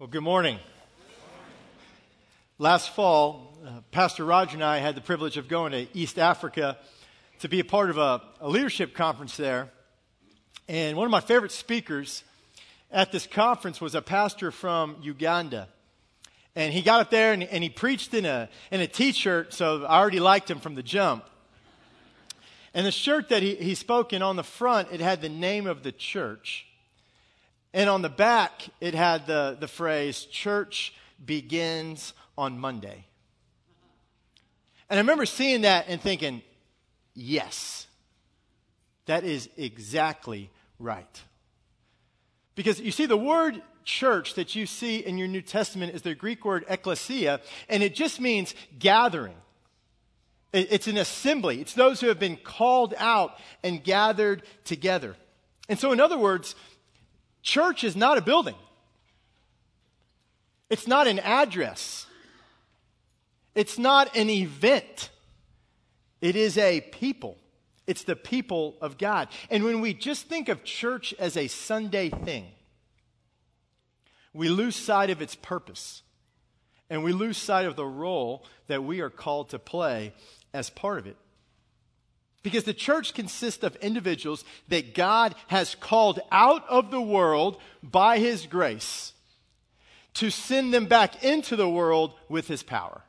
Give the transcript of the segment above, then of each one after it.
Well, good morning. Last fall, uh, Pastor Roger and I had the privilege of going to East Africa to be a part of a, a, leadership conference there. And one of my favorite speakers at this conference was a pastor from Uganda. And he got up there and, and he preached in a, in a t shirt, so I already liked him from the jump. And the shirt that he, he spoke in on the front, it had the name of the church. And on the back, it had the, the phrase, church begins on Monday. And I remember seeing that and thinking, yes, that is exactly right. Because you see, the word church that you see in your New Testament is the Greek word ekklesia, and it just means gathering. It's an assembly. It's those who have been called out and gathered together. And so, in other words, Church is not a building, it's not an address, it's not an event. It is a people. It's the people of God. And when we just think of church as a Sunday thing, we lose sight of its purpose. And we lose sight of the role that we are called to play as part of it. Because the church consists of individuals that God has called out of the world by his grace to send them back into the world with his power.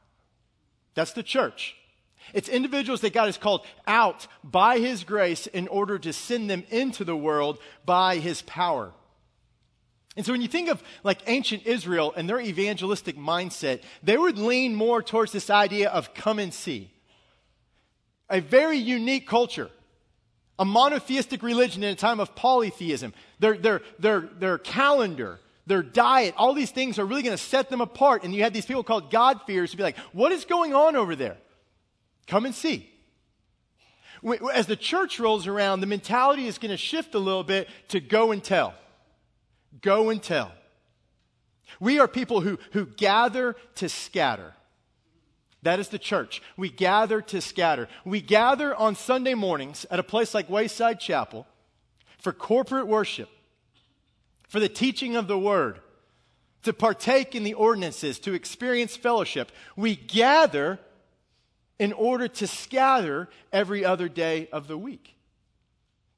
That's the church. It's individuals that God has called out by his grace in order to send them into the world by his power. And so when you think of like ancient Israel and their evangelistic mindset, they would lean more towards this idea of come and see a very unique culture, a monotheistic religion in a time of polytheism. Their, their, their, their calendar, their diet, all these things are really going to set them apart. And you had these people called God-fearers to be like, what is going on over there? Come and see. As the church rolls around, the mentality is going to shift a little bit to go and tell. Go and tell. We are people who, who gather to scatter. That is the church. We gather to scatter. We gather on Sunday mornings at a place like Wayside Chapel for corporate worship, for the teaching of the word, to partake in the ordinances, to experience fellowship. We gather in order to scatter every other day of the week.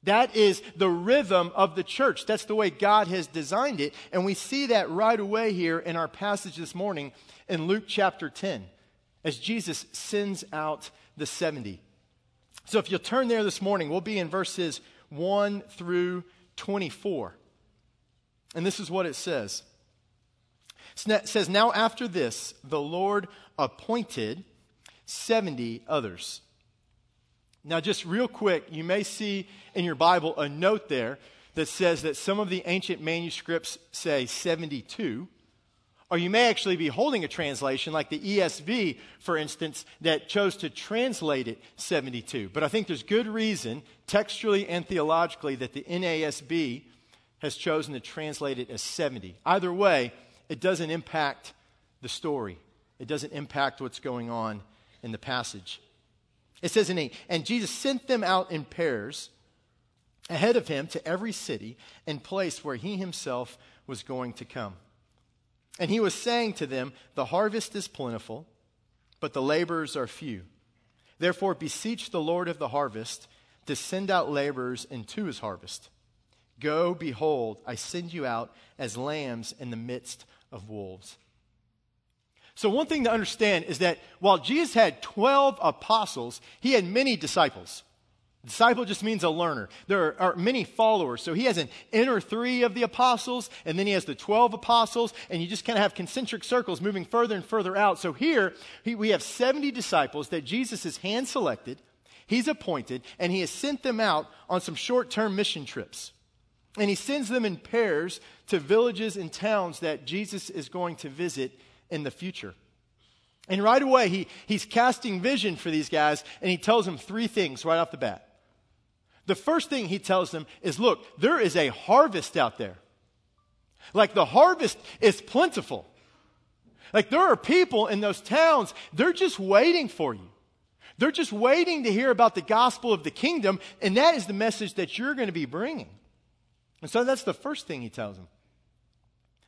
That is the rhythm of the church. That's the way God has designed it. And we see that right away here in our passage this morning in Luke chapter 10 as Jesus sends out the 70. So if you'll turn there this morning, we'll be in verses 1 through 24. And this is what it says. It says, Now after this, the Lord appointed 70 others. Now, just real quick, you may see in your Bible a note there that says that some of the ancient manuscripts say 72. Or you may actually be holding a translation like the ESV, for instance, that chose to translate it 72. But I think there's good reason, textually and theologically, that the NASB has chosen to translate it as 70. Either way, it doesn't impact the story, it doesn't impact what's going on in the passage. It says in 8, and Jesus sent them out in pairs ahead of him to every city and place where he himself was going to come. And he was saying to them, The harvest is plentiful, but the laborers are few. Therefore, beseech the Lord of the harvest to send out laborers into his harvest. Go, behold, I send you out as lambs in the midst of wolves. So, one thing to understand is that while Jesus had 12 apostles, he had many disciples. Disciple just means a learner. There are, many followers. So he has an inner three of the apostles, and then he has the 12 apostles, and you just kind of have concentric circles moving further and further out. So here, he, we have 70 disciples that Jesus has hand selected, he's appointed, and he has sent them out on some short term mission trips. And he sends them in pairs to villages and towns that Jesus is going to visit in the future. And right away, he, he's casting vision for these guys, and he tells them three things right off the bat. The first thing he tells them is look, there is a harvest out there. Like the harvest is plentiful. Like there are people in those towns, they're just waiting for you. They're just waiting to hear about the gospel of the kingdom, and that is the message that you're going to be bringing. And so that's the first thing he tells them.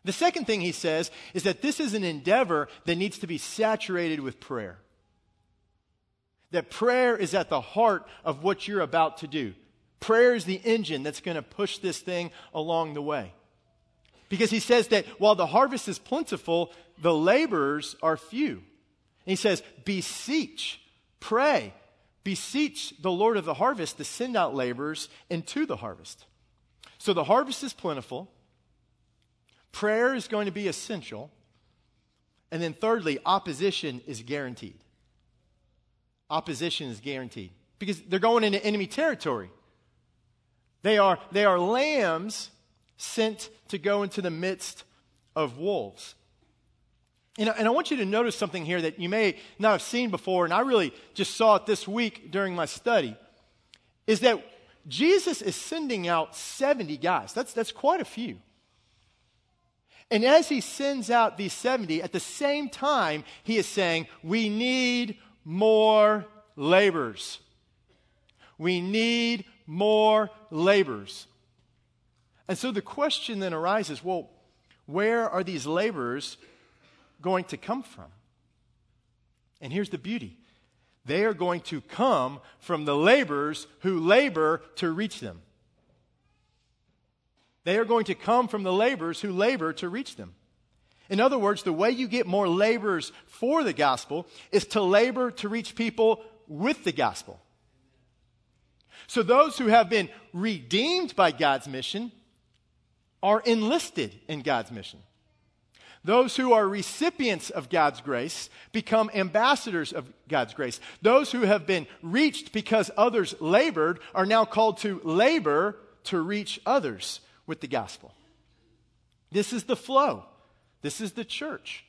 The second thing he says is that this is an endeavor that needs to be saturated with prayer. That prayer is at the heart of what you're about to do. Prayer is the engine that's going to push this thing along the way. Because he says that while the harvest is plentiful, the laborers are few. And he says, beseech, pray, beseech the Lord of the harvest to send out laborers into the harvest. So the harvest is plentiful. Prayer is going to be essential. And then, thirdly, opposition is guaranteed. Opposition is guaranteed because they're going into enemy territory. They are, they are lambs sent to go into the midst of wolves. And, and I want you to notice something here that you may not have seen before, and I really just saw it this week during my study, is that Jesus is sending out 70 guys. That's, that's quite a few. And as he sends out these 70, at the same time, he is saying, We need more laborers. We need more laborers. And so the question then arises well, where are these laborers going to come from? And here's the beauty they are going to come from the laborers who labor to reach them. They are going to come from the laborers who labor to reach them. In other words, the way you get more laborers for the gospel is to labor to reach people with the gospel. So those who have been redeemed by God's mission are enlisted in God's mission. Those who are recipients of God's grace become ambassadors of God's grace. Those who have been reached because others labored are now called to labor to reach others with the gospel. This is the flow. This is the church.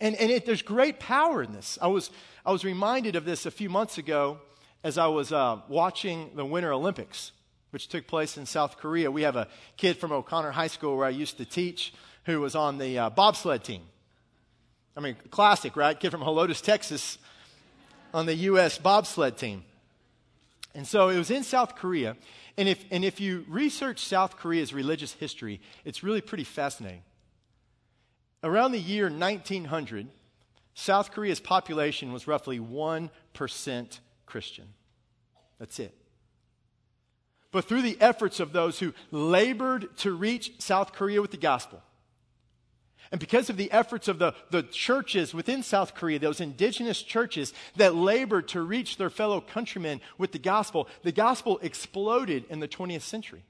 And, and it, there's great power in this. I was, I was reminded of this a few months ago as I was uh, watching the Winter Olympics, which took place in South Korea. We have a kid from O'Connor High School where I used to teach who was on the uh, bobsled team. I mean, classic, right? Kid from Helotes, Texas on the U.S. bobsled team. And so it was in South Korea. And if, and if you research South Korea's religious history, it's really pretty fascinating. Around the year 1900, South Korea's population was roughly 1% Christian. That's it. But through the efforts of those who labored to reach South Korea with the gospel, and because of the efforts of the, the churches within South Korea, those indigenous churches that labored to reach their fellow countrymen with the gospel, the gospel exploded in the 20th century.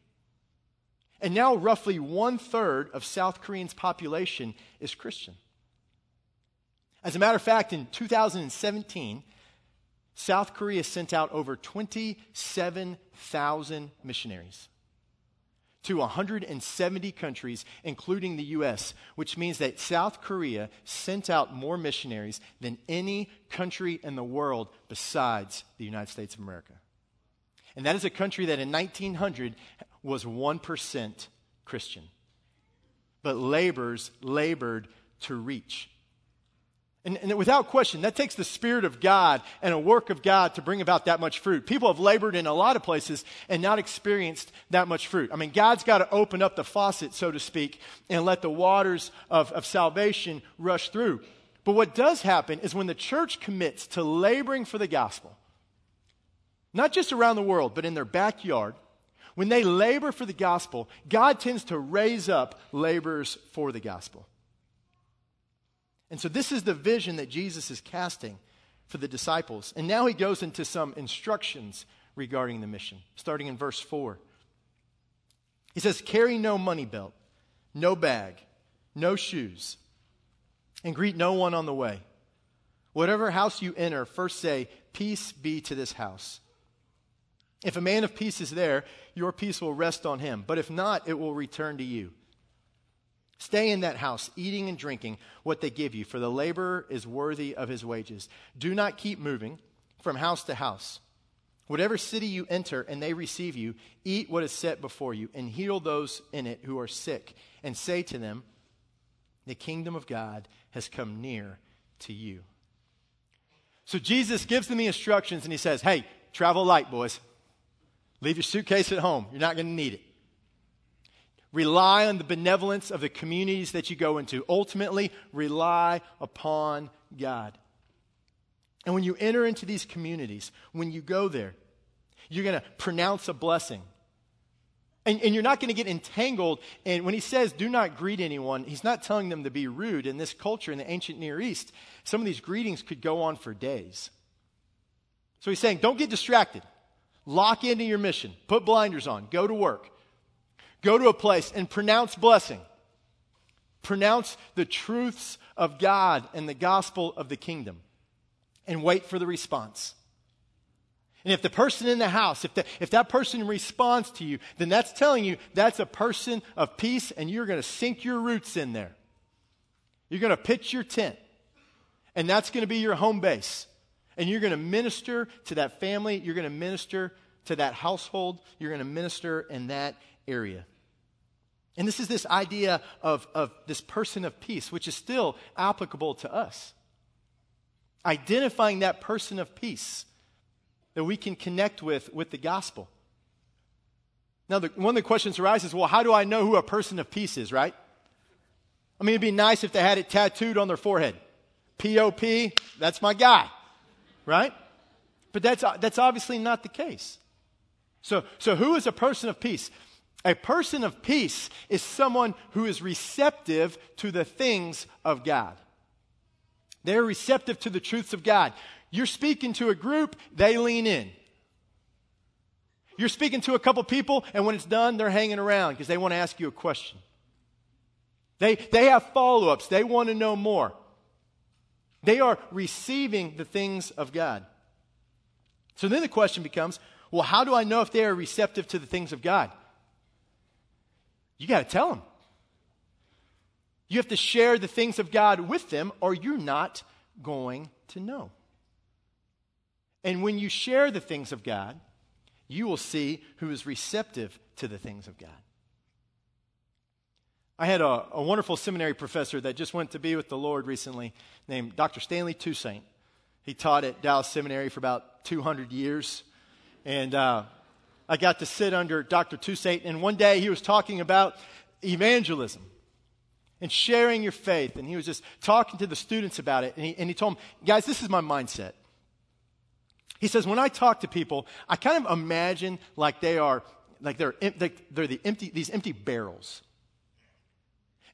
And now, roughly one third of South Koreans' population is Christian. As a matter of fact, in 2017, South Korea sent out over 27,000 missionaries to 170 countries, including the U.S., which means that South Korea sent out more missionaries than any country in the world besides the United States of America. And that is a country that in 1900 was 1% Christian. But labors, labored to reach and, and, without question, that takes the Spirit of God and a work of God to bring about that much fruit. People have labored in a lot of places and not experienced that much fruit. I mean, God's got to open up the faucet, so to speak, and let the waters of, of salvation rush through. But what does happen is when the church commits to laboring for the gospel, not just around the world, but in their backyard, when they labor for the gospel, God tends to raise up laborers for the gospel. And so, this is the vision that Jesus is casting for the disciples. And now he goes into some instructions regarding the mission, starting in verse 4. He says, Carry no money belt, no bag, no shoes, and greet no one on the way. Whatever house you enter, first say, Peace be to this house. If a man of peace is there, your peace will rest on him. But if not, it will return to you. Stay in that house, eating and drinking what they give you, for the laborer is worthy of his wages. Do not keep moving from house to house. Whatever city you enter and they receive you, eat what is set before you, and heal those in it who are sick, and say to them, The kingdom of God has come near to you. So Jesus gives them the instructions, and he says, Hey, travel light, boys. Leave your suitcase at home. You're not going to need it Rely on the benevolence of the communities that you go into. Ultimately, rely upon God. And when you enter into these communities, when you go there, you're going to pronounce a blessing. And, and you're not going to get entangled. And when he says, do not greet anyone, he's not telling them to be rude. In this culture, in the ancient Near East, some of these greetings could go on for days. So he's saying, don't get distracted. Lock into your mission. Put blinders on. Go to work. Go to a place and pronounce blessing. Pronounce the truths of God and the gospel of the kingdom. And wait for the response. And if the person in the house, if, the, if that person responds to you, then that's telling you that's a person of peace and you're going to sink your roots in there. You're going to pitch your tent. And that's going to be your home base. And you're going to minister to that family. You're going to minister to that household. You're going to minister in that area. And this is this idea of, of this person of peace, which is still applicable to us. Identifying that person of peace that we can connect with with the gospel. Now, the, one of the questions arises well, how do I know who a person of peace is, right? I mean, it'd be nice if they had it tattooed on their forehead. POP, that's my guy, right? But that's, that's obviously not the case. So, so who is a person of peace? A person of peace is someone who is receptive to the things of God. They're receptive to the truths of God. You're speaking to a group, they lean in. You're speaking to a couple people, and when it's done, they're hanging around because they want to ask you a question. They, they have follow ups, they want to know more. They are receiving the things of God. So then the question becomes well, how do I know if they are receptive to the things of God? You got to tell them. You have to share the things of God with them, or you're not going to know. And when you share the things of God, you will see who is receptive to the things of God. I had a, a, wonderful seminary professor that just went to be with the Lord recently named Dr. Stanley Toussaint. He taught at Dallas Seminary for about 200 years. And uh, I got to sit under Dr. Toussaint, and one day he was talking about evangelism and sharing your faith. And he was just talking to the students about it. And he, and he told them, guys, this is my mindset. He says, when I talk to people, I kind of imagine like they are, like they're, they're the empty, these empty barrels.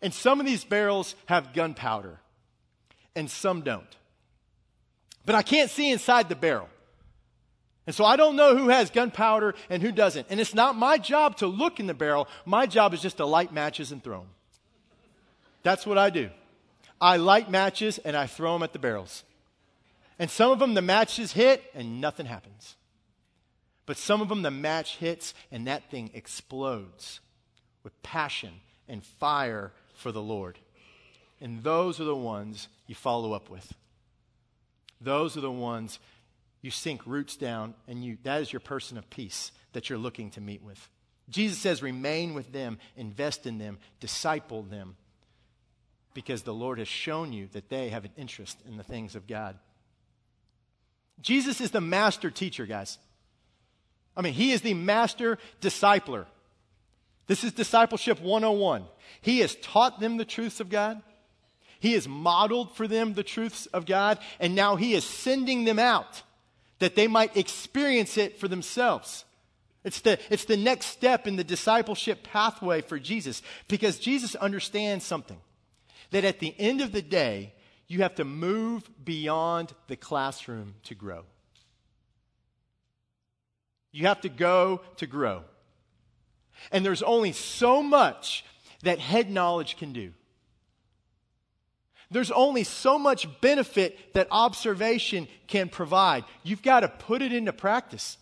And some of these barrels have gunpowder, and some don't. But I can't see inside the barrel. And so I don't know who has gunpowder and who doesn't. And it's not my job to look in the barrel. My job is just to light matches and throw them. That's what I do. I light matches and I throw them at the barrels. And some of them, the matches hit and nothing happens. But some of them, the match hits and that thing explodes with passion and fire for the Lord. And those are the ones you follow up with. Those are the ones you sink roots down, and you, that is your person of peace that you're looking to meet with. Jesus says, remain with them, invest in them, disciple them, because the Lord has shown you that they have an interest in the things of God. Jesus is the master teacher, guys. I mean, he is the master discipler. This is discipleship 101. He has taught them the truths of God. He has modeled for them the truths of God, and now he is sending them out that they might experience it for themselves. It's the, it's the next step in the discipleship pathway for Jesus because Jesus understands something that at the end of the day, you have to move beyond the classroom to grow. You have to go to grow. And there's only so much that head knowledge can do. There's only so much benefit that observation can provide. You've got to put it into practice.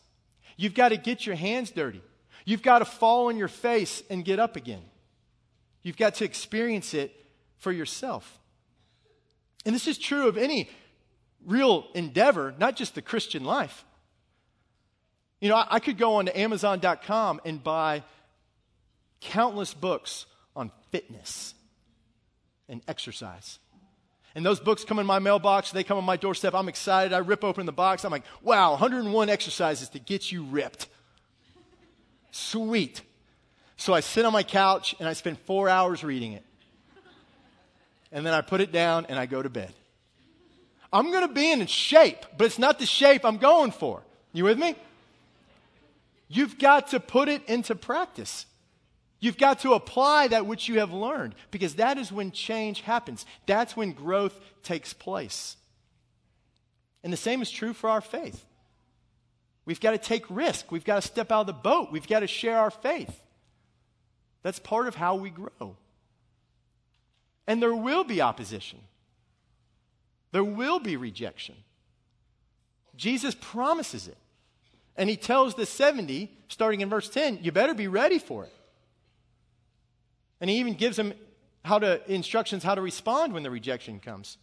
You've got to get your hands dirty. You've got to fall on your face and get up again. You've got to experience it for yourself. And this is true of any real endeavor, not just the Christian life. You know, I, I could go on to Amazon.com and buy countless books on fitness and exercise. And those books come in my mailbox, they come on my doorstep. I'm excited. I rip open the box. I'm like, wow, 101 exercises to get you ripped. Sweet. So I sit on my couch and I spend four hours reading it. And then I put it down and I go to bed. I'm going to be in shape, but it's not the shape I'm going for. You with me? You've got to put it into practice. You've got to apply that which you have learned because that is when change happens. That's when growth takes place. And the same is true for our faith. We've got to take risk. We've got to step out of the boat. We've got to share our faith. That's part of how we grow. And there will be opposition. There will be rejection. Jesus promises it. And he tells the 70, starting in verse 10, you better be ready for it. And he even gives them how to instructions how to respond when the rejection comes.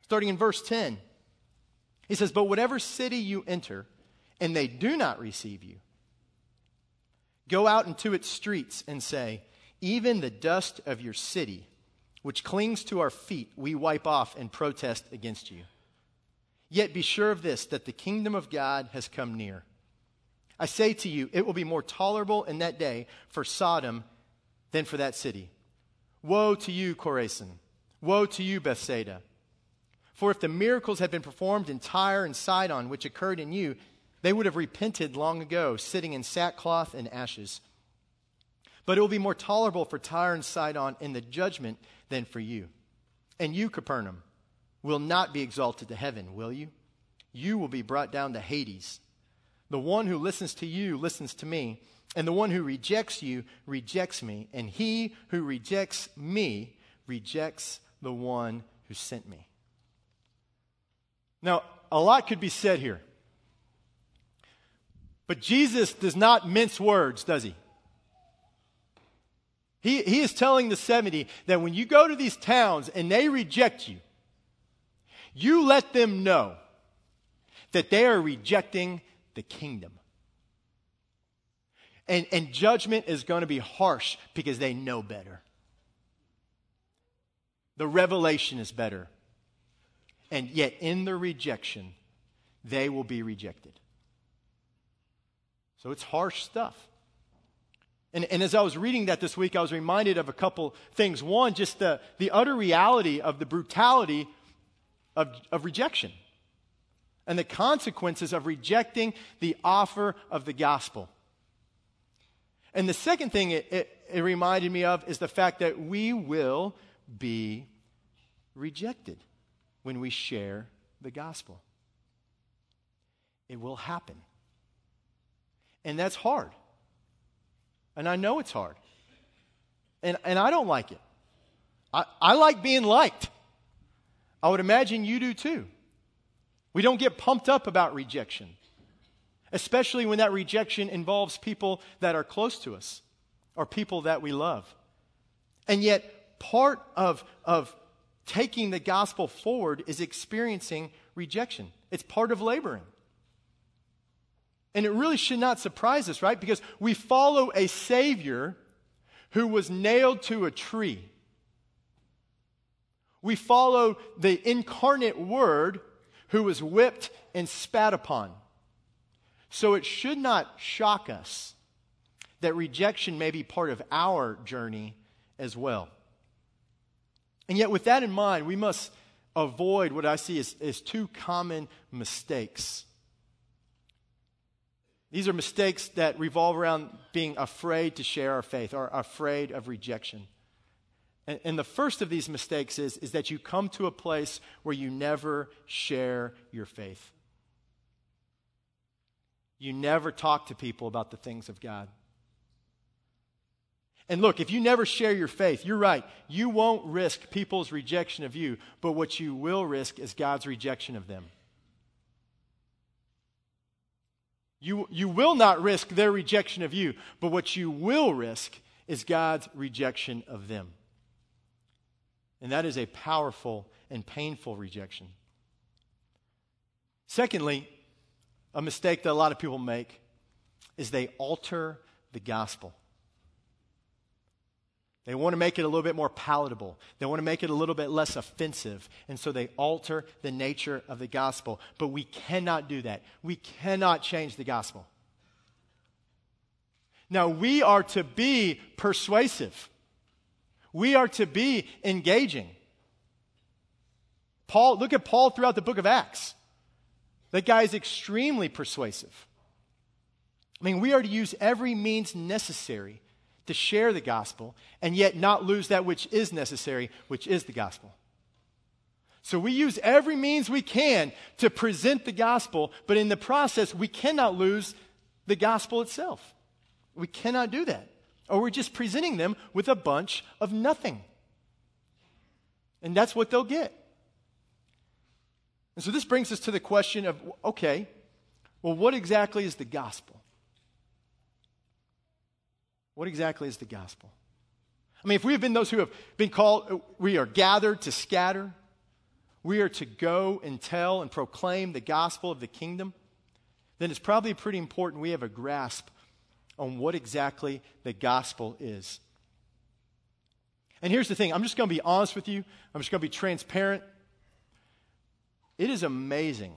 Starting in verse 10. He says, "But whatever city you enter and they do not receive you, go out into its streets and say, even the dust of your city which clings to our feet, we wipe off and protest against you. Yet be sure of this, that the kingdom of God has come near. I say to you, it will be more tolerable in that day for Sodom than for that city. Woe to you, Chorazin! Woe to you, Bethsaida! For if the miracles had been performed in Tyre and Sidon, which occurred in you, they would have repented long ago, sitting in sackcloth and ashes. But it will be more tolerable for Tyre and Sidon in the judgment than for you. And you, Capernaum, will not be exalted to heaven, will you? You will be brought down to Hades. The one who listens to you listens to me, and the one who rejects you rejects me, and he who rejects me rejects the one who sent me. Now, a lot could be said here. But Jesus does not mince words, does he? He, he is telling the 70 that when you go to these towns and they reject you, you let them know that they are rejecting the kingdom. And, and judgment is going to be harsh because they know better. The revelation is better. And yet, in the rejection, they will be rejected. So it's harsh stuff. And, and, as I was reading that this week, I was reminded of a couple things. One, just the, the utter reality of the brutality of, of rejection and the consequences of rejecting the offer of the gospel. And the second thing it, it, it reminded me of is the fact that we will be rejected when we share the gospel. It will happen. And that's hard. And I know it's hard. And, and I don't like it. I, I like being liked. I would imagine you do too. We don't get pumped up about rejection, especially when that rejection involves people that are close to us or people that we love. And yet, part of, of taking the gospel forward is experiencing rejection. It's part of laboring. And it really should not surprise us, right? Because we follow a Savior who was nailed to a tree. We follow the incarnate Word who was whipped and spat upon. So it should not shock us that rejection may be part of our journey as well. And yet, with that in mind, we must avoid what I see as, as two common mistakes these are mistakes that revolve around being afraid to share our faith or afraid of rejection. And, and, the first of these mistakes is, is that you come to a place where you never share your faith. You never talk to people about the things of God. And look, if you never share your faith, you're right. You won't risk people's rejection of you, but what you will risk is God's rejection of them. You, you will not risk their rejection of you, but what you will risk is God's rejection of them. And that is a powerful and painful rejection. Secondly, a mistake that a lot of people make is they alter the gospel. They want to make it a little bit more palatable. They want to make it a little bit less offensive. And so they alter the nature of the gospel. But we cannot do that. We cannot change the gospel. Now, we are to be persuasive. We are to be engaging. Paul, look at Paul throughout the book of Acts. That guy is extremely persuasive. I mean, we are to use every means necessary to share the gospel and yet not lose that which is necessary, which is the gospel. So we use every means we can to present the gospel, but in the process, we cannot lose the gospel itself. We cannot do that. Or we're just presenting them with a bunch of nothing. And that's what they'll get. And so this brings us to the question of okay, well, what exactly is the gospel? What exactly is the gospel? I mean, if we have been those who have been called, we are gathered to scatter, we are to go and tell and proclaim the gospel of the kingdom, then it's probably pretty important we have a grasp on what exactly the gospel is. And here's the thing I'm just going to be honest with you, I'm just going to be transparent. It is amazing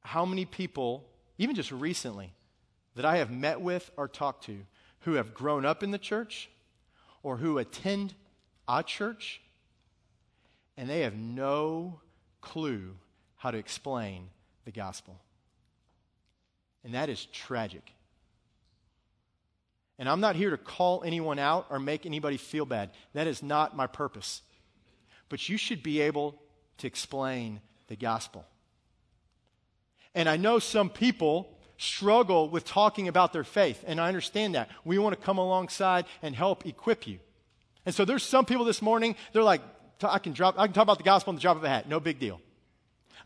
how many people, even just recently, that I have met with or talked to who have grown up in the church or who attend a church and they have no clue how to explain the gospel. And that is tragic. And I'm not here to call anyone out or make anybody feel bad. That is not my purpose. But you should be able to explain the gospel. And I know some people struggle with talking about their faith, and I understand that. We want to come alongside and help equip you. And so there's some people this morning, they're like, I can, drop, I can talk about the gospel on the drop of a hat, no big deal.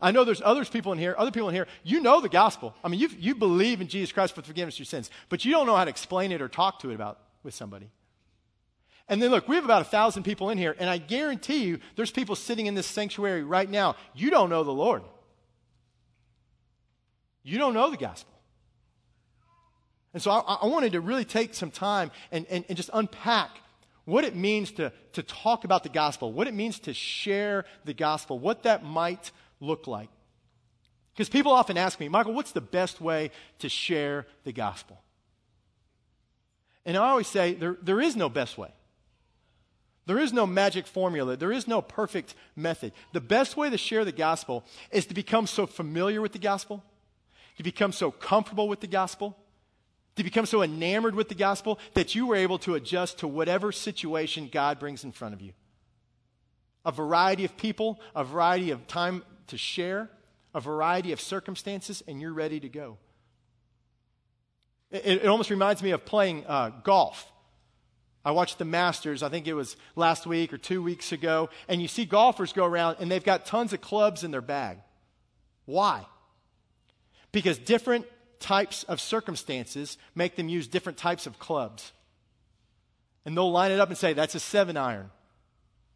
I know there's others people in here, other people in here, you know the gospel. I mean, you you believe in Jesus Christ for forgiveness of your sins, but you don't know how to explain it or talk to it about with somebody. And then look, we have about a thousand people in here, and I guarantee you there's people sitting in this sanctuary right now. You don't know the Lord. You don't know the gospel. And so I, I wanted to really take some time and, and, and just unpack what it means to, to talk about the gospel, what it means to share the gospel, what that might look like. Because people often ask me, Michael, what's the best way to share the gospel? And I always say, there, there is no best way. There is no magic formula. There is no perfect method. The best way to share the gospel is to become so familiar with the gospel, to become so comfortable with the gospel, to become so enamored with the gospel that you are able to adjust to whatever situation God brings in front of you. A variety of people, a variety of time to share, a variety of circumstances, and you're ready to go. It, it almost reminds me of playing uh, golf. I watched the Masters, I think it was last week or two weeks ago, and you see golfers go around and they've got tons of clubs in their bag. Why? Because different types of circumstances make them use different types of clubs. And they'll line it up and say, that's a seven iron.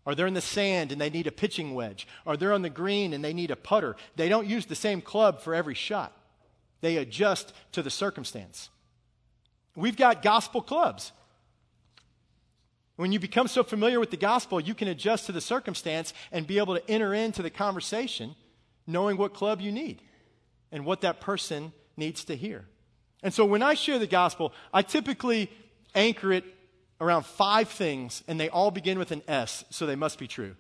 Or they're in the sand and they need a pitching wedge. Or they're on the green and they need a putter. They don't use the same club for every shot, they adjust to the circumstance. We've got gospel clubs. When you become so familiar with the gospel, you can adjust to the circumstance and be able to enter into the conversation knowing what club you need and what that person needs to hear. And so when I share the gospel, I typically anchor it around five things, and they all begin with an S, so they must be true.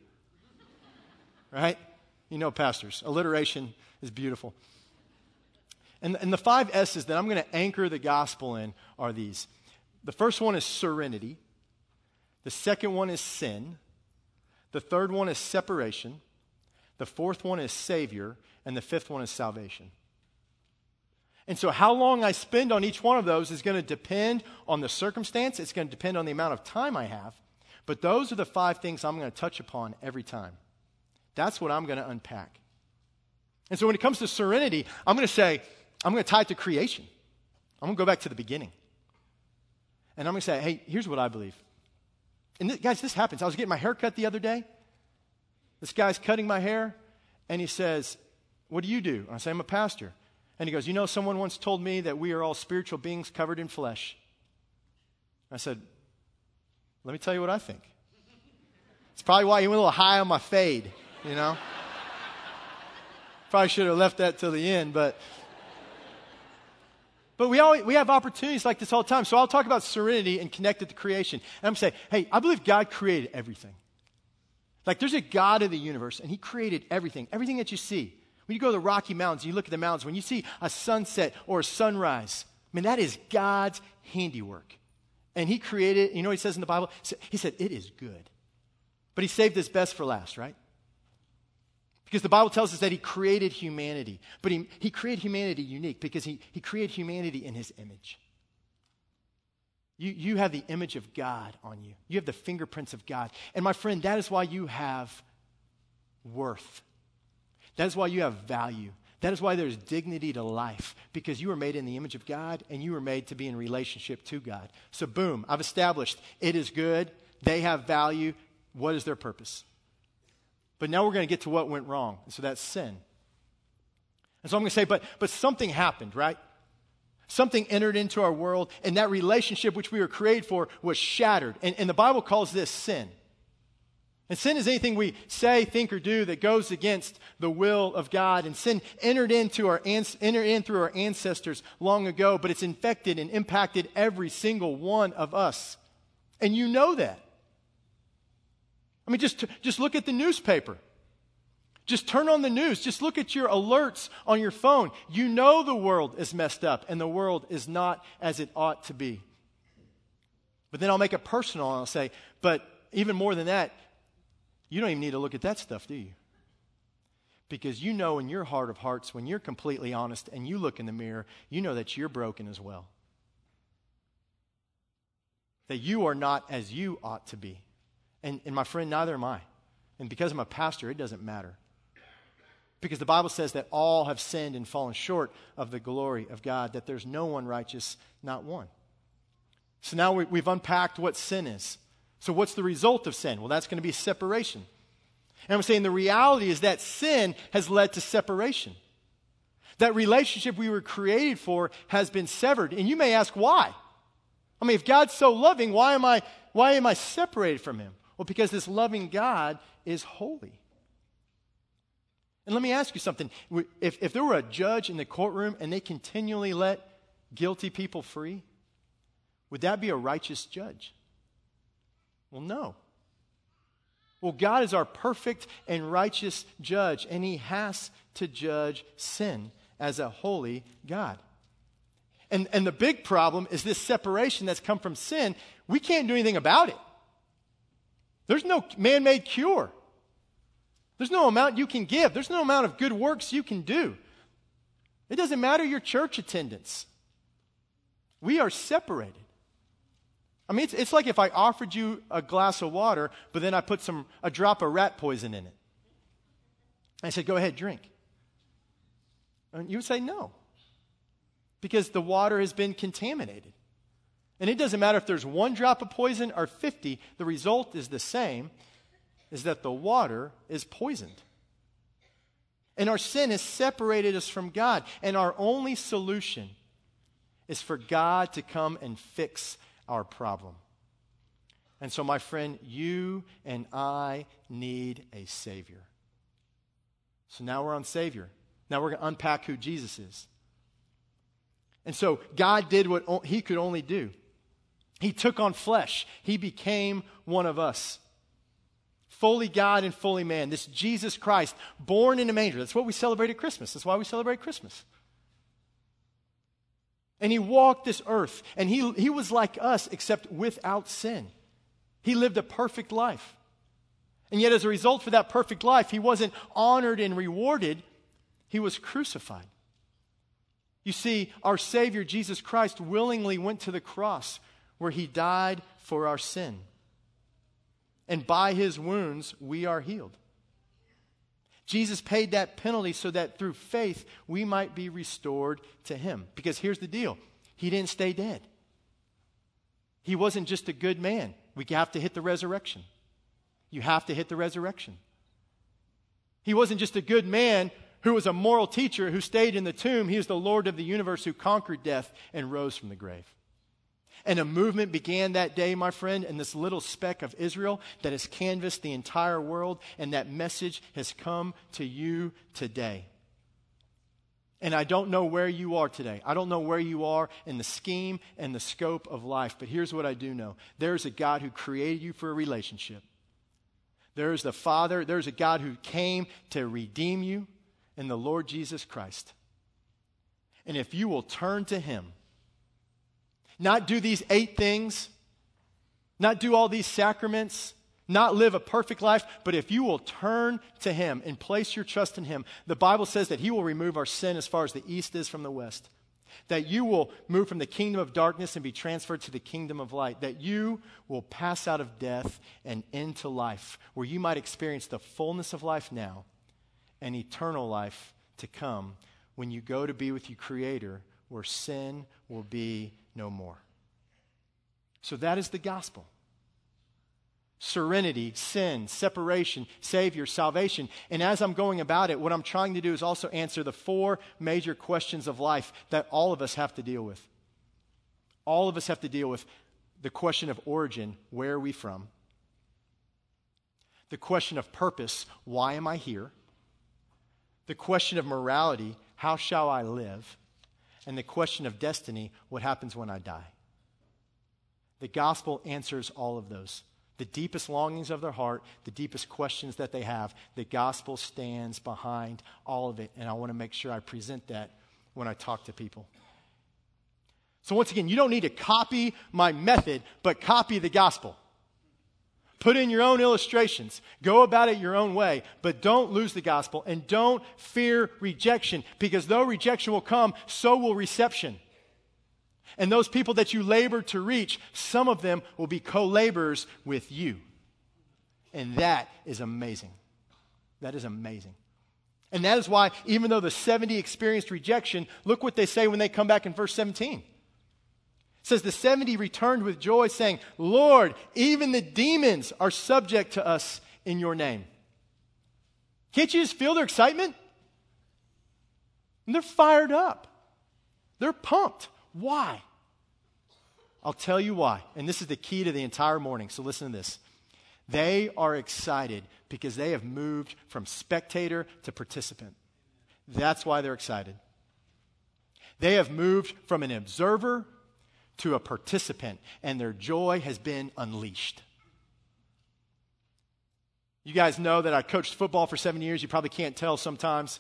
Right? You know, pastors, alliteration is beautiful. And, and the five S's that I'm going to anchor the gospel in are these. The first one is serenity. The second one is sin. The third one is separation. The fourth one is Savior. And the fifth one is salvation. And so, how long I spend on each one of those is going to depend on the circumstance, it's going to depend on the amount of time I have. But those are the five things I'm going to touch upon every time. That's what I'm going to unpack. And so, when it comes to serenity, I'm going to say, I'm going to tie it to creation. I'm going to go back to the beginning. And I'm going to say, hey, here's what I believe. And guys, this happens. I was getting my hair cut the other day. This guy's cutting my hair, and he says, What do you do? And I say, I'm a pastor. And he goes, You know, someone once told me that we are all spiritual beings covered in flesh. I said, Let me tell you what I think. It's probably why he went a little high on my fade, you know? probably should have left that till the end, but But we, always, we have opportunities like this all the time. So I'll talk about serenity and connect it to creation. And I'm saying, hey, I believe God created everything. Like there's a God of the universe, and He created everything, everything that you see. When you go to the Rocky Mountains, you look at the mountains, when you see a sunset or a sunrise, I mean, that is God's handiwork. And He created, you know what He says in the Bible? He said, it is good. But He saved His best for last, right? Because the Bible tells us that He created humanity. But He, he created humanity unique because he, he created humanity in His image. You, you have the image of God on you, you have the fingerprints of God. And my friend, that is why you have worth. That is why you have value. That is why there's dignity to life, because you were made in the image of God and you were made to be in relationship to God. So, boom, I've established it is good, they have value. What is their purpose? But now we're going to get to what went wrong. And So that's sin. And so I'm going to say, but, but something happened, right? Something entered into our world, and that relationship which we were created for was shattered. And, and the Bible calls this sin. And sin is anything we say, think, or do that goes against the will of God. And sin entered into our entered in through our ancestors long ago, but it's infected and impacted every single one of us. And you know that. I mean, just, just look at the newspaper. Just turn on the news. Just look at your alerts on your phone. You know the world is messed up and the world is not as it ought to be. But then I'll make it personal and I'll say, but even more than that, you don't even need to look at that stuff, do you? Because you know in your heart of hearts, when you're completely honest and you look in the mirror, you know that you're broken as well. That you are not as you ought to be. And, and my friend, neither am I. And because I'm a pastor, it doesn't matter. Because the Bible says that all have sinned and fallen short of the glory of God, that there's no one righteous, not one. So now we, we've unpacked what sin is. So, what's the result of sin? Well, that's going to be separation. And I'm saying the reality is that sin has led to separation. That relationship we were created for has been severed. And you may ask why. I mean, if God's so loving, why am I, why am I separated from Him? Well, because this loving God is holy. And let me ask you something. If, if there were a judge in the courtroom and they continually let guilty people free, would that be a righteous judge? Well, no. Well, God is our perfect and righteous judge, and He has to judge sin as a holy God. And, and the big problem is this separation that's come from sin. We can't do anything about it. There's no man made cure. There's no amount you can give. There's no amount of good works you can do. It doesn't matter your church attendance. We are separated. I mean, it's, it's like if I offered you a glass of water, but then I put some, a drop of rat poison in it. I said, go ahead, drink. And you would say no, because the water has been contaminated. And it doesn't matter if there's one drop of poison or 50, the result is the same, is that the water is poisoned. And our sin has separated us from God. And our only solution is for God to come and fix our problem. And so, my friend, you and I need a Savior. So now we're on Savior. Now we're going to unpack who Jesus is. And so, God did what He could only do. He took on flesh, He became one of us. Fully God and fully man. This Jesus Christ, born in a manger. That's what we celebrate at Christmas. That's why we celebrate Christmas. And he walked this earth, and he, he was like us, except without sin. He lived a perfect life. And yet, as a result for that perfect life, he wasn't honored and rewarded, he was crucified. You see, our Savior, Jesus Christ, willingly went to the cross where he died for our sin. And by his wounds, we are healed. Jesus paid that penalty so that through faith we might be restored to him. Because here's the deal He didn't stay dead. He wasn't just a good man. We have to hit the resurrection. You have to hit the resurrection. He wasn't just a good man who was a moral teacher who stayed in the tomb. He is the Lord of the universe who conquered death and rose from the grave. And a movement began that day, my friend, in this little speck of Israel that has canvassed the entire world, and that message has come to you today. And I don't know where you are today. I don't know where you are in the scheme and the scope of life. But here's what I do know there's a God who created you for a relationship. There's the Father. There's a God who came to redeem you in the Lord Jesus Christ. And if you will turn to Him, not do these eight things, not do all these sacraments, not live a perfect life, but if you will turn to Him and place your trust in Him, the Bible says that He will remove our sin as far as the east is from the west. That you will move from the kingdom of darkness and be transferred to the kingdom of light. That you will pass out of death and into life, where you might experience the fullness of life now and eternal life to come when you go to be with your Creator, where sin will be no more. So that is the gospel serenity, sin, separation, Savior, salvation. And as I'm going about it, what I'm trying to do is also answer the four major questions of life that all of us have to deal with. All of us have to deal with the question of origin where are we from? The question of purpose why am I here? The question of morality how shall I live? And the question of destiny what happens when I die? The gospel answers all of those the deepest longings of their heart, the deepest questions that they have. The gospel stands behind all of it. And I want to make sure I present that when I talk to people. So, once again, you don't need to copy my method, but copy the gospel. Put in your own illustrations. Go about it your own way, but don't lose the gospel and don't fear rejection because though rejection will come, so will reception. And those people that you labor to reach, some of them will be co laborers with you. And that is amazing. That is amazing. And that is why, even though the 70 experienced rejection, look what they say when they come back in verse 17. Says, The 70 returned with joy, saying, Lord, even the demons are subject to us in your name. Can't you just feel their excitement? And they're fired up, they're pumped. Why? I'll tell you why. And this is the key to the entire morning. So listen to this. They are excited because they have moved from spectator to participant. That's why they're excited. They have moved from an observer to a participant, and their joy has been unleashed. You guys know that I coached football for seven years. You probably can't tell sometimes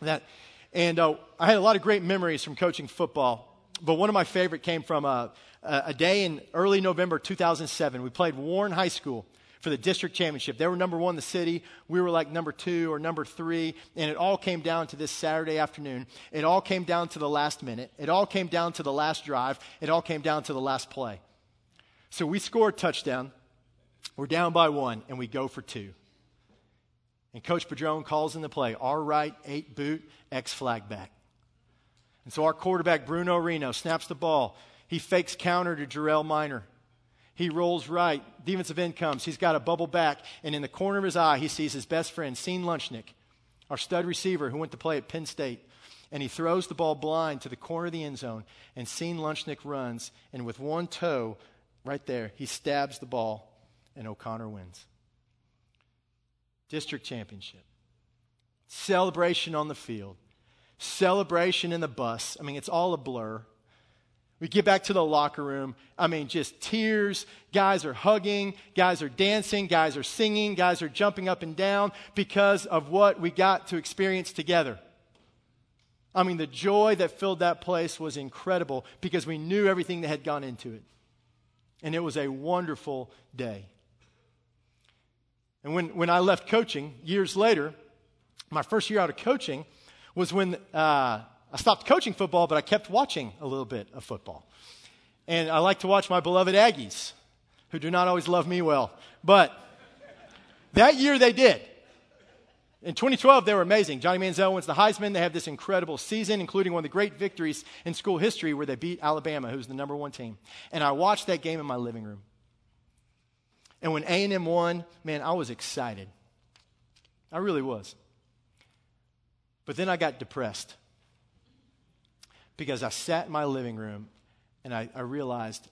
that. And uh, I had a lot of great memories from coaching football but one of my favorite came from a, a day in early November 2007. We played Warren High School for the district championship. They were number one in the city. We were like number two or number three. And it all came down to this Saturday afternoon. It all came down to the last minute. It all came down to the last drive. It all came down to the last play. So we score a touchdown. We're down by one, and we go for two. And Coach Padron calls in the play, R right, eight boot, X flag back. And so our quarterback, Bruno Reno, snaps the ball. He fakes counter to Jarrell Miner. He rolls right. Defensive end comes. He's got a bubble back. And in the corner of his eye, he sees his best friend, Sean Lunchnick, our stud receiver who went to play at Penn State. And he throws the ball blind to the corner of the end zone. And Sean Lunchnick runs. And with one toe right there, he stabs the ball. And O'Connor wins. District championship. Celebration on the field celebration in the bus. I mean, it's all a blur. We get back to the locker room. I mean, just tears. Guys are hugging. Guys are dancing. Guys are singing. Guys are jumping up and down because of what we got to experience together. I mean, the joy that filled that place was incredible because we knew everything that had gone into it. And it was a wonderful day. And when, when I left coaching years later, my first year out of coaching, was when uh, I stopped coaching football, but I kept watching a little bit of football. And I like to watch my beloved Aggies, who do not always love me well. But that year they did. In 2012, they were amazing. Johnny Manziel wins the Heisman. They have this incredible season, including one of the great victories in school history where they beat Alabama, who's the number one team. And I watched that game in my living room. And when A&M won, man, I was excited. I really was. But then I got depressed because I sat in my living room and I, I realized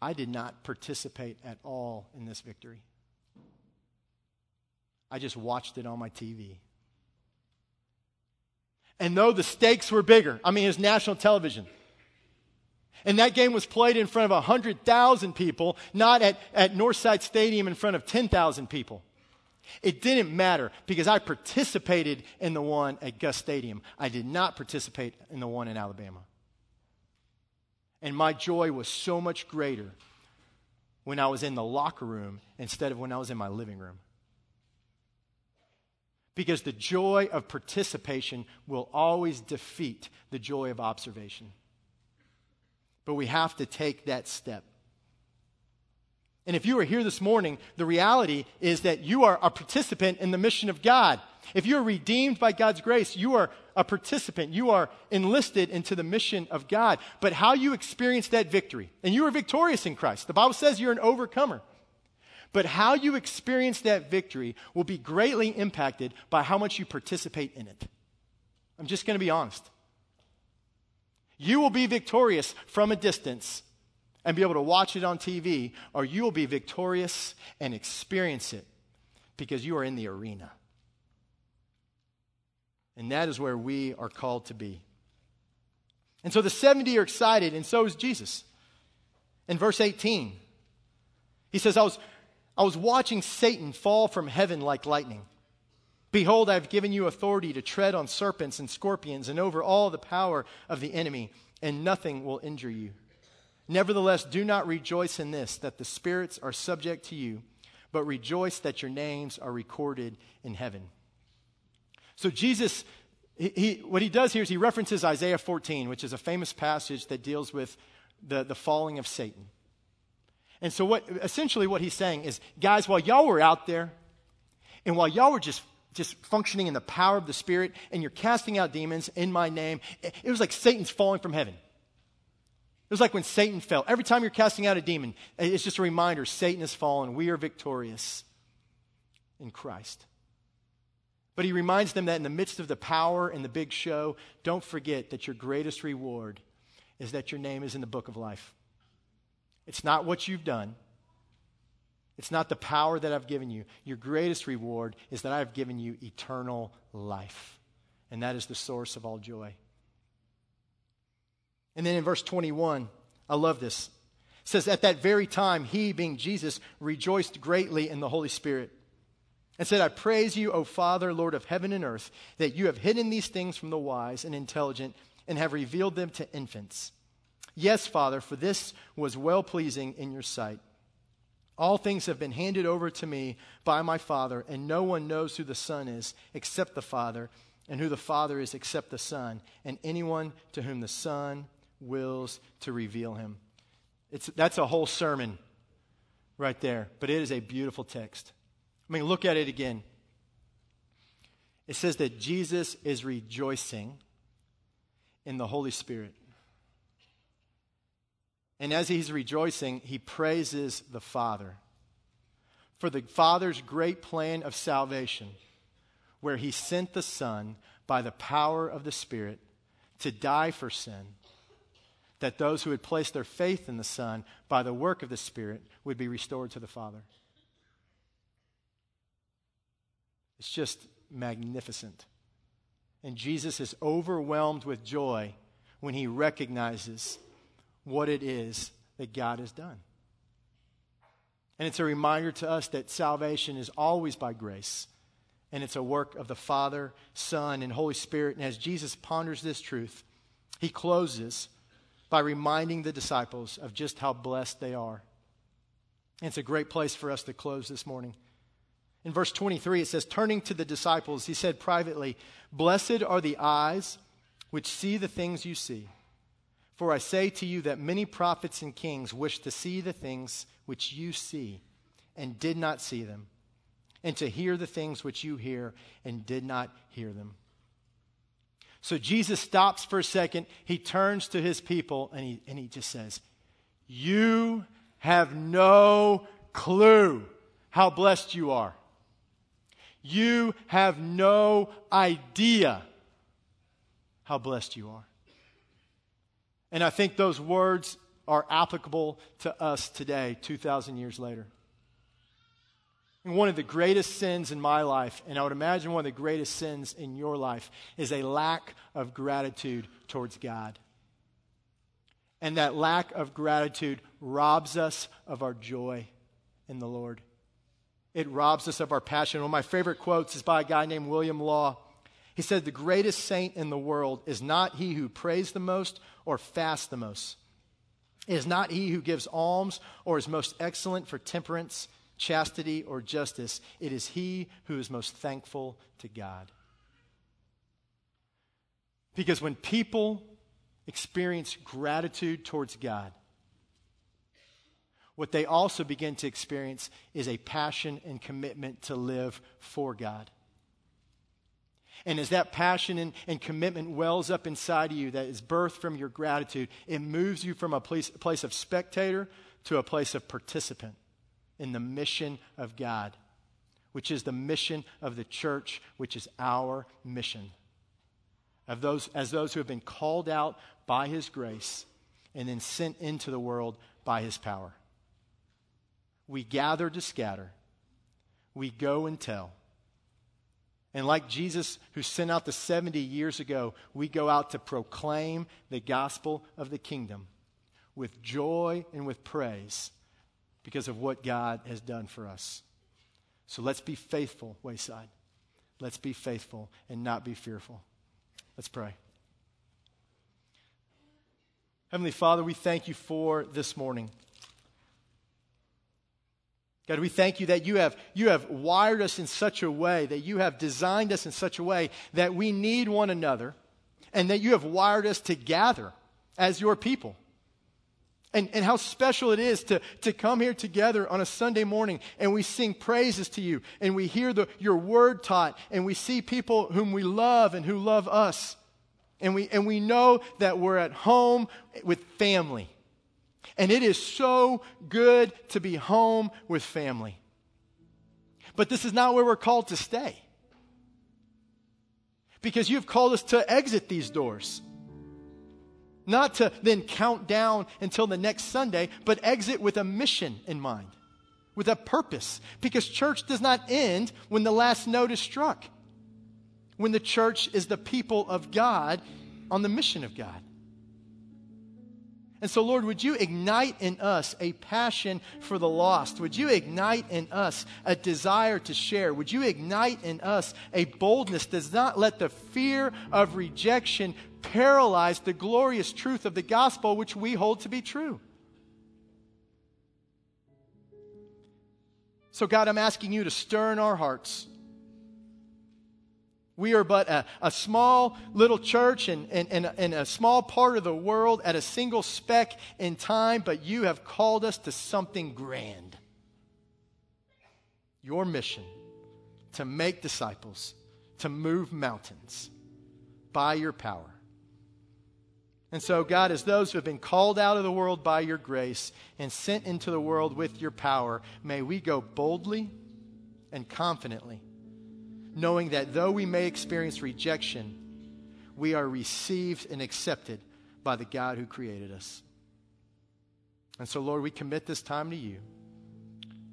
I did not participate at all in this victory. I just watched it on my TV. And though the stakes were bigger, I mean, it was national television. And that game was played in front of 100,000 people, not at, at Northside Stadium in front of 10,000 people. It didn't matter because I participated in the one at Gus Stadium. I did not participate in the one in Alabama. And my joy was so much greater when I was in the locker room instead of when I was in my living room. Because the joy of participation will always defeat the joy of observation. But we have to take that step. And if you are here this morning, the reality is that you are a participant in the mission of God. If you are redeemed by God's grace, you are a participant. You are enlisted into the mission of God. But how you experience that victory, and you are victorious in Christ. The Bible says you're an overcomer. But how you experience that victory will be greatly impacted by how much you participate in it. I'm just going to be honest. You will be victorious from a distance and be able to watch it on TV, or you will be victorious and experience it because you are in the arena. And that is where we are called to be. And so the 70 are excited, and so is Jesus. In verse 18, he says, I was, I was watching Satan fall from heaven like lightning. Behold, I have given you authority to tread on serpents and scorpions and over all the power of the enemy, and nothing will injure you. Nevertheless, do not rejoice in this, that the spirits are subject to you, but rejoice that your names are recorded in heaven. So, Jesus, he, he, what he does here is he references Isaiah 14, which is a famous passage that deals with the, the falling of Satan. And so, what, essentially, what he's saying is, guys, while y'all were out there, and while y'all were just just functioning in the power of the Spirit, and you're casting out demons in my name, it was like Satan's falling from heaven. It was like when Satan fell. Every time you're casting out a demon, it's just a reminder Satan has fallen. We are victorious in Christ. But he reminds them that in the midst of the power and the big show, don't forget that your greatest reward is that your name is in the book of life. It's not what you've done, it's not the power that I've given you. Your greatest reward is that I've given you eternal life. And that is the source of all joy. And then in verse 21, I love this. It says, At that very time, he, being Jesus, rejoiced greatly in the Holy Spirit and said, I praise you, O Father, Lord of heaven and earth, that you have hidden these things from the wise and intelligent and have revealed them to infants. Yes, Father, for this was well pleasing in your sight. All things have been handed over to me by my Father, and no one knows who the Son is except the Father, and who the Father is except the Son, and anyone to whom the Son wills to reveal him. It's, that's a whole sermon right there, but it is a beautiful text. I mean, look at it again. It says that Jesus is rejoicing in the Holy Spirit. And as he's rejoicing, he praises the Father for the Father's great plan of salvation, where he sent the Son by the power of the Spirit to die for sin that those who had placed their faith in the Son by the work of the Spirit would be restored to the Father. It's just magnificent. And Jesus is overwhelmed with joy when he recognizes what it is that God has done. And it's a reminder to us that salvation is always by grace. And it's a work of the Father, Son, and Holy Spirit. And as Jesus ponders this truth, he closes by reminding the disciples of just how blessed they are. And it's a great place for us to close this morning. In verse 23, it says, Turning to the disciples, he said privately, Blessed are the eyes which see the things you see. For I say to you that many prophets and kings wished to see the things which you see and did not see them, and to hear the things which you hear and did not hear them. So Jesus stops for a second. He turns to his people and he, and he just says, You have no clue how blessed you are. You have no idea how blessed you are. And I think those words are applicable to us today, 2,000 years later. One of the greatest sins in my life, and I would imagine one of the greatest sins in your life, is a lack of gratitude towards God. And that lack of gratitude robs us of our joy in the Lord. It robs us of our passion. One of my favorite quotes is by a guy named William Law. He said, The greatest saint in the world is not he who prays the most or fasts the most. It is not he who gives alms or is most excellent for temperance, chastity, or justice. It is he who is most thankful to God. Because when people experience gratitude towards God, what they also begin to experience is a passion and commitment to live for God. And as that passion and, and, commitment wells up inside of you, that is birthed from your gratitude, it moves you from a place, a place of spectator to a place of participant in the mission of God, which is the mission of the church, which is our mission. Of those, as those who have been called out by his grace and then sent into the world by his power. We gather to scatter, we go and tell. And like Jesus, who sent out the 70 years ago, we go out to proclaim the gospel of the kingdom with joy and with praise because of what God has done for us. So let's be faithful, Wayside. Let's be faithful and not be fearful. Let's pray. Heavenly Father, we thank you for this morning. God, we thank you that you have, you have wired us in such a way, that you have designed us in such a way that we need one another, and that you have wired us to gather as your people. And, and how special it is to, to come here together on a Sunday morning and we sing praises to you and we hear the, your word taught and we see people whom we love and who love us. And we, and we know that we're at home with family. And it is so good to be home with family. But this is not where we're called to stay. Because you've called us to exit these doors. Not to then count down until the next Sunday, but exit with a mission in mind, with a purpose. Because church does not end when the last note is struck, when the church is the people of God on the mission of God. And so, Lord, would you ignite in us a passion for the lost? Would you ignite in us a desire to share? Would you ignite in us a boldness that does not let the fear of rejection paralyze the glorious truth of the gospel which we hold to be true? So, God, I'm asking you to stir in our hearts we are but a, a small little church in, a small part of the world at a single speck in time, but you have called us to something grand. Your mission to make disciples, to move mountains by your power. And so, God, as those who have been called out of the world by your grace and sent into the world with your power, may we go boldly and confidently knowing that though we may experience rejection, we are received and accepted by the God who created us. And so, Lord, we commit this time to you.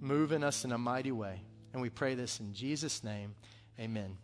Move in us in a mighty way. And we pray this in Jesus' name. Amen.